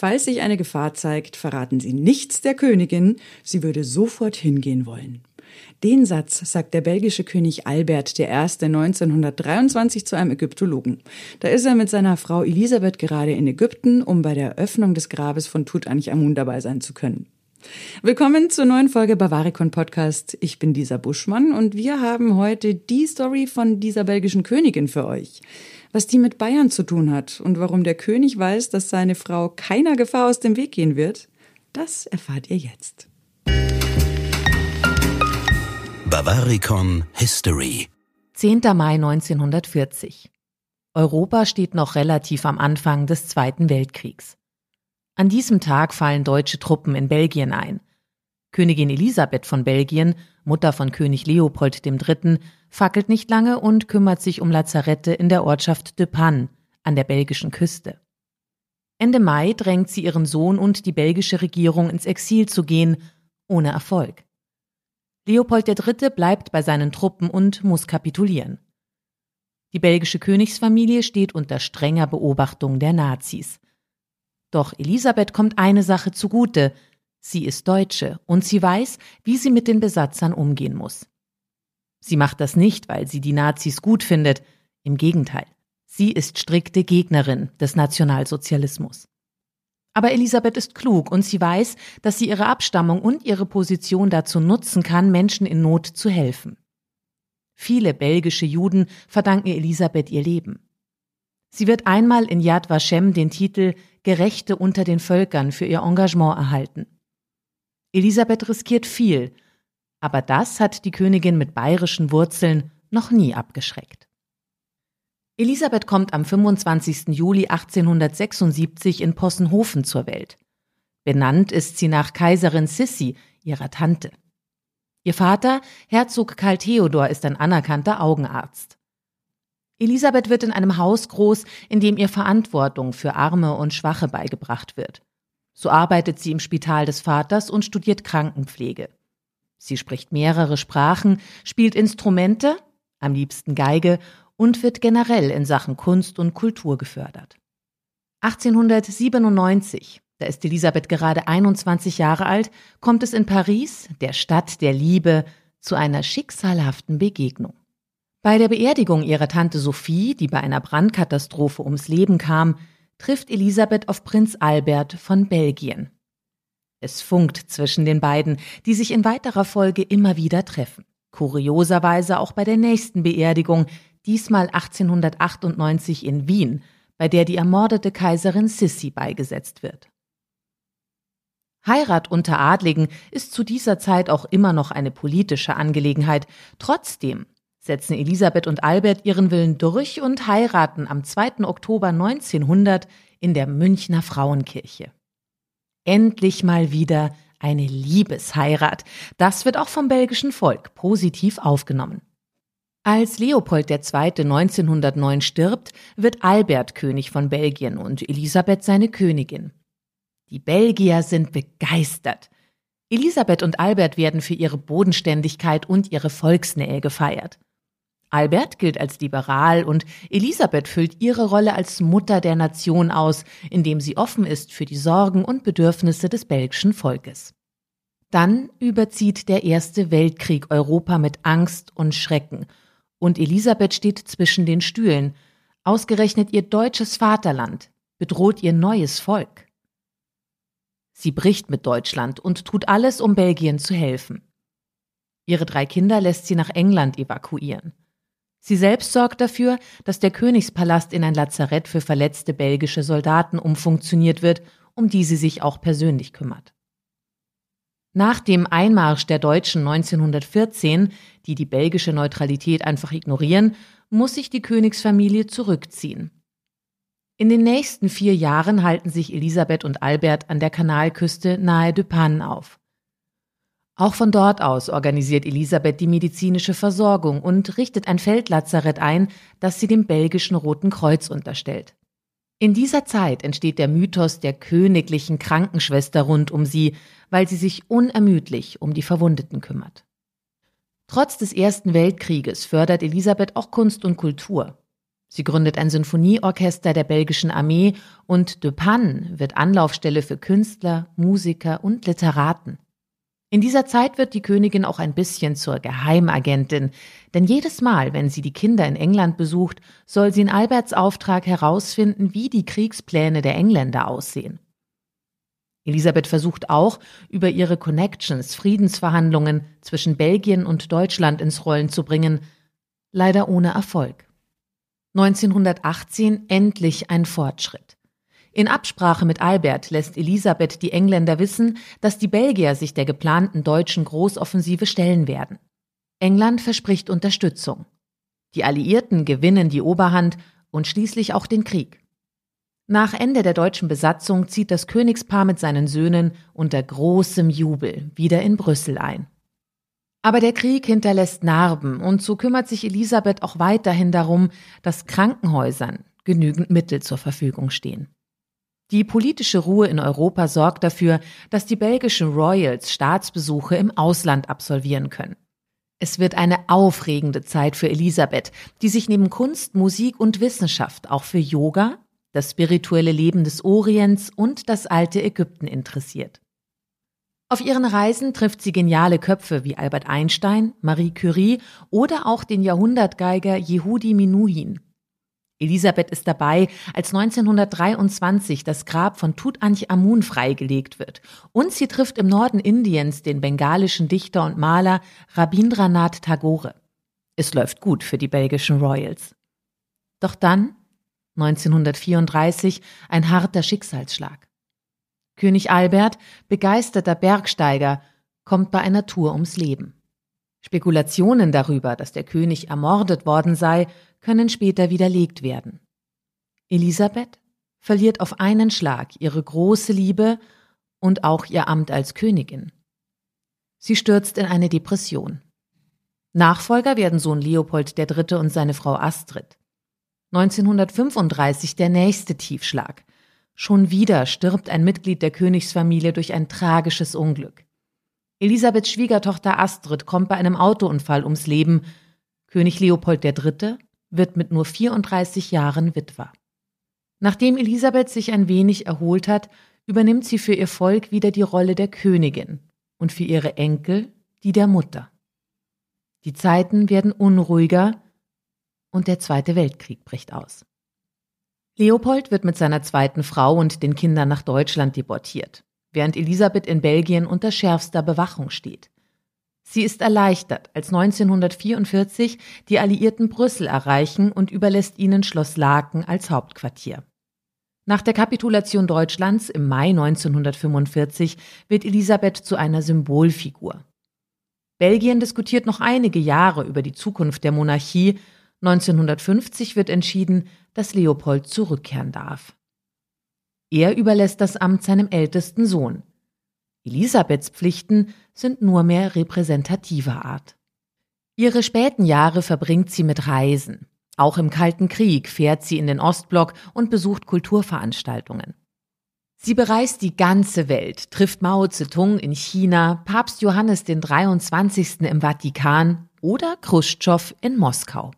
Falls sich eine Gefahr zeigt, verraten Sie nichts der Königin, sie würde sofort hingehen wollen. Den Satz sagt der belgische König Albert I. 1923 zu einem Ägyptologen. Da ist er mit seiner Frau Elisabeth gerade in Ägypten, um bei der Öffnung des Grabes von Tutanchamun dabei sein zu können. Willkommen zur neuen Folge Bavaricon Podcast. Ich bin dieser Buschmann und wir haben heute die Story von dieser belgischen Königin für euch. Was die mit Bayern zu tun hat und warum der König weiß, dass seine Frau keiner Gefahr aus dem Weg gehen wird, das erfahrt ihr jetzt. Bavaricon History 10. Mai 1940. Europa steht noch relativ am Anfang des Zweiten Weltkriegs. An diesem Tag fallen deutsche Truppen in Belgien ein. Königin Elisabeth von Belgien, Mutter von König Leopold III., fackelt nicht lange und kümmert sich um Lazarette in der Ortschaft De Panne an der belgischen Küste. Ende Mai drängt sie ihren Sohn und die belgische Regierung ins Exil zu gehen, ohne Erfolg. Leopold III. bleibt bei seinen Truppen und muss kapitulieren. Die belgische Königsfamilie steht unter strenger Beobachtung der Nazis. Doch Elisabeth kommt eine Sache zugute. Sie ist Deutsche und sie weiß, wie sie mit den Besatzern umgehen muss. Sie macht das nicht, weil sie die Nazis gut findet. Im Gegenteil. Sie ist strikte Gegnerin des Nationalsozialismus. Aber Elisabeth ist klug und sie weiß, dass sie ihre Abstammung und ihre Position dazu nutzen kann, Menschen in Not zu helfen. Viele belgische Juden verdanken Elisabeth ihr Leben. Sie wird einmal in Yad Vashem den Titel Gerechte unter den Völkern für ihr Engagement erhalten. Elisabeth riskiert viel, aber das hat die Königin mit bayerischen Wurzeln noch nie abgeschreckt. Elisabeth kommt am 25. Juli 1876 in Possenhofen zur Welt. Benannt ist sie nach Kaiserin Sissi, ihrer Tante. Ihr Vater, Herzog Karl Theodor, ist ein anerkannter Augenarzt. Elisabeth wird in einem Haus groß, in dem ihr Verantwortung für Arme und Schwache beigebracht wird. So arbeitet sie im Spital des Vaters und studiert Krankenpflege. Sie spricht mehrere Sprachen, spielt Instrumente, am liebsten Geige und wird generell in Sachen Kunst und Kultur gefördert. 1897, da ist Elisabeth gerade 21 Jahre alt, kommt es in Paris, der Stadt der Liebe, zu einer schicksalhaften Begegnung. Bei der Beerdigung ihrer Tante Sophie, die bei einer Brandkatastrophe ums Leben kam, trifft Elisabeth auf Prinz Albert von Belgien. Es funkt zwischen den beiden, die sich in weiterer Folge immer wieder treffen. Kurioserweise auch bei der nächsten Beerdigung, diesmal 1898 in Wien, bei der die ermordete Kaiserin Sissi beigesetzt wird. Heirat unter Adligen ist zu dieser Zeit auch immer noch eine politische Angelegenheit. Trotzdem setzen Elisabeth und Albert ihren Willen durch und heiraten am 2. Oktober 1900 in der Münchner Frauenkirche. Endlich mal wieder eine Liebesheirat. Das wird auch vom belgischen Volk positiv aufgenommen. Als Leopold II. 1909 stirbt, wird Albert König von Belgien und Elisabeth seine Königin. Die Belgier sind begeistert. Elisabeth und Albert werden für ihre Bodenständigkeit und ihre Volksnähe gefeiert. Albert gilt als liberal und Elisabeth füllt ihre Rolle als Mutter der Nation aus, indem sie offen ist für die Sorgen und Bedürfnisse des belgischen Volkes. Dann überzieht der Erste Weltkrieg Europa mit Angst und Schrecken und Elisabeth steht zwischen den Stühlen. Ausgerechnet ihr deutsches Vaterland bedroht ihr neues Volk. Sie bricht mit Deutschland und tut alles, um Belgien zu helfen. Ihre drei Kinder lässt sie nach England evakuieren. Sie selbst sorgt dafür, dass der Königspalast in ein Lazarett für verletzte belgische Soldaten umfunktioniert wird, um die sie sich auch persönlich kümmert. Nach dem Einmarsch der Deutschen 1914, die die belgische Neutralität einfach ignorieren, muss sich die Königsfamilie zurückziehen. In den nächsten vier Jahren halten sich Elisabeth und Albert an der Kanalküste nahe de Panne auf. Auch von dort aus organisiert Elisabeth die medizinische Versorgung und richtet ein Feldlazarett ein, das sie dem belgischen Roten Kreuz unterstellt. In dieser Zeit entsteht der Mythos der königlichen Krankenschwester rund um sie, weil sie sich unermüdlich um die Verwundeten kümmert. Trotz des Ersten Weltkrieges fördert Elisabeth auch Kunst und Kultur. Sie gründet ein Sinfonieorchester der belgischen Armee und De Panne wird Anlaufstelle für Künstler, Musiker und Literaten. In dieser Zeit wird die Königin auch ein bisschen zur Geheimagentin, denn jedes Mal, wenn sie die Kinder in England besucht, soll sie in Alberts Auftrag herausfinden, wie die Kriegspläne der Engländer aussehen. Elisabeth versucht auch, über ihre Connections Friedensverhandlungen zwischen Belgien und Deutschland ins Rollen zu bringen, leider ohne Erfolg. 1918 endlich ein Fortschritt. In Absprache mit Albert lässt Elisabeth die Engländer wissen, dass die Belgier sich der geplanten deutschen Großoffensive stellen werden. England verspricht Unterstützung. Die Alliierten gewinnen die Oberhand und schließlich auch den Krieg. Nach Ende der deutschen Besatzung zieht das Königspaar mit seinen Söhnen unter großem Jubel wieder in Brüssel ein. Aber der Krieg hinterlässt Narben und so kümmert sich Elisabeth auch weiterhin darum, dass Krankenhäusern genügend Mittel zur Verfügung stehen. Die politische Ruhe in Europa sorgt dafür, dass die belgischen Royals Staatsbesuche im Ausland absolvieren können. Es wird eine aufregende Zeit für Elisabeth, die sich neben Kunst, Musik und Wissenschaft auch für Yoga, das spirituelle Leben des Orients und das alte Ägypten interessiert. Auf ihren Reisen trifft sie geniale Köpfe wie Albert Einstein, Marie Curie oder auch den Jahrhundertgeiger Yehudi Minuhin. Elisabeth ist dabei, als 1923 das Grab von Tutanchamun freigelegt wird. Und sie trifft im Norden Indiens den bengalischen Dichter und Maler Rabindranath Tagore. Es läuft gut für die belgischen Royals. Doch dann, 1934, ein harter Schicksalsschlag. König Albert, begeisterter Bergsteiger, kommt bei einer Tour ums Leben. Spekulationen darüber, dass der König ermordet worden sei, können später widerlegt werden. Elisabeth verliert auf einen Schlag ihre große Liebe und auch ihr Amt als Königin. Sie stürzt in eine Depression. Nachfolger werden Sohn Leopold III. und seine Frau Astrid. 1935 der nächste Tiefschlag. Schon wieder stirbt ein Mitglied der Königsfamilie durch ein tragisches Unglück. Elisabeths Schwiegertochter Astrid kommt bei einem Autounfall ums Leben. König Leopold III. wird mit nur 34 Jahren Witwer. Nachdem Elisabeth sich ein wenig erholt hat, übernimmt sie für ihr Volk wieder die Rolle der Königin und für ihre Enkel die der Mutter. Die Zeiten werden unruhiger und der Zweite Weltkrieg bricht aus. Leopold wird mit seiner zweiten Frau und den Kindern nach Deutschland deportiert, während Elisabeth in Belgien unter schärfster Bewachung steht. Sie ist erleichtert, als 1944 die Alliierten Brüssel erreichen und überlässt ihnen Schloss Laken als Hauptquartier. Nach der Kapitulation Deutschlands im Mai 1945 wird Elisabeth zu einer Symbolfigur. Belgien diskutiert noch einige Jahre über die Zukunft der Monarchie 1950 wird entschieden, dass Leopold zurückkehren darf. Er überlässt das Amt seinem ältesten Sohn. Elisabeths Pflichten sind nur mehr repräsentativer Art. Ihre späten Jahre verbringt sie mit Reisen. Auch im Kalten Krieg fährt sie in den Ostblock und besucht Kulturveranstaltungen. Sie bereist die ganze Welt, trifft Mao Zedong in China, Papst Johannes den 23. im Vatikan oder Khrushchev in Moskau.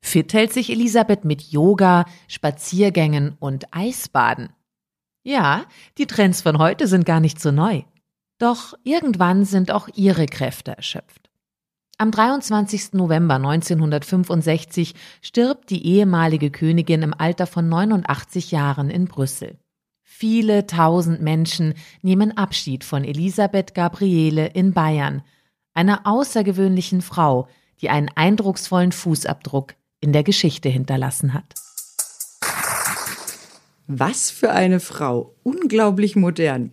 Fit hält sich Elisabeth mit Yoga, Spaziergängen und Eisbaden. Ja, die Trends von heute sind gar nicht so neu. Doch irgendwann sind auch ihre Kräfte erschöpft. Am 23. November 1965 stirbt die ehemalige Königin im Alter von 89 Jahren in Brüssel. Viele tausend Menschen nehmen Abschied von Elisabeth Gabriele in Bayern, einer außergewöhnlichen Frau, die einen eindrucksvollen Fußabdruck in der Geschichte hinterlassen hat. Was für eine Frau. Unglaublich modern.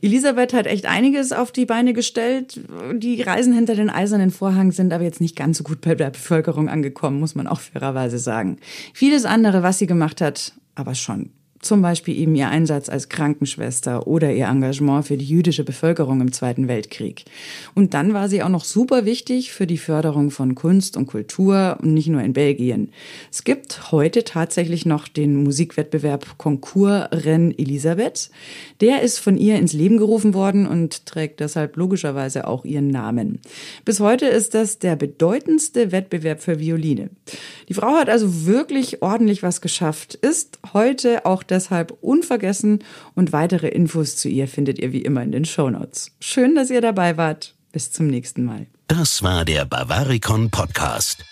Elisabeth hat echt einiges auf die Beine gestellt. Die Reisen hinter den eisernen Vorhang sind aber jetzt nicht ganz so gut bei der Bevölkerung angekommen, muss man auch fairerweise sagen. Vieles andere, was sie gemacht hat, aber schon zum Beispiel eben ihr Einsatz als Krankenschwester oder ihr Engagement für die jüdische Bevölkerung im Zweiten Weltkrieg. Und dann war sie auch noch super wichtig für die Förderung von Kunst und Kultur und nicht nur in Belgien. Es gibt heute tatsächlich noch den Musikwettbewerb Concours Rennes Elisabeth. Der ist von ihr ins Leben gerufen worden und trägt deshalb logischerweise auch ihren Namen. Bis heute ist das der bedeutendste Wettbewerb für Violine. Die Frau hat also wirklich ordentlich was geschafft, ist heute auch deshalb unvergessen und weitere Infos zu ihr findet ihr wie immer in den Shownotes. Schön, dass ihr dabei wart. Bis zum nächsten Mal. Das war der Bavaricon Podcast.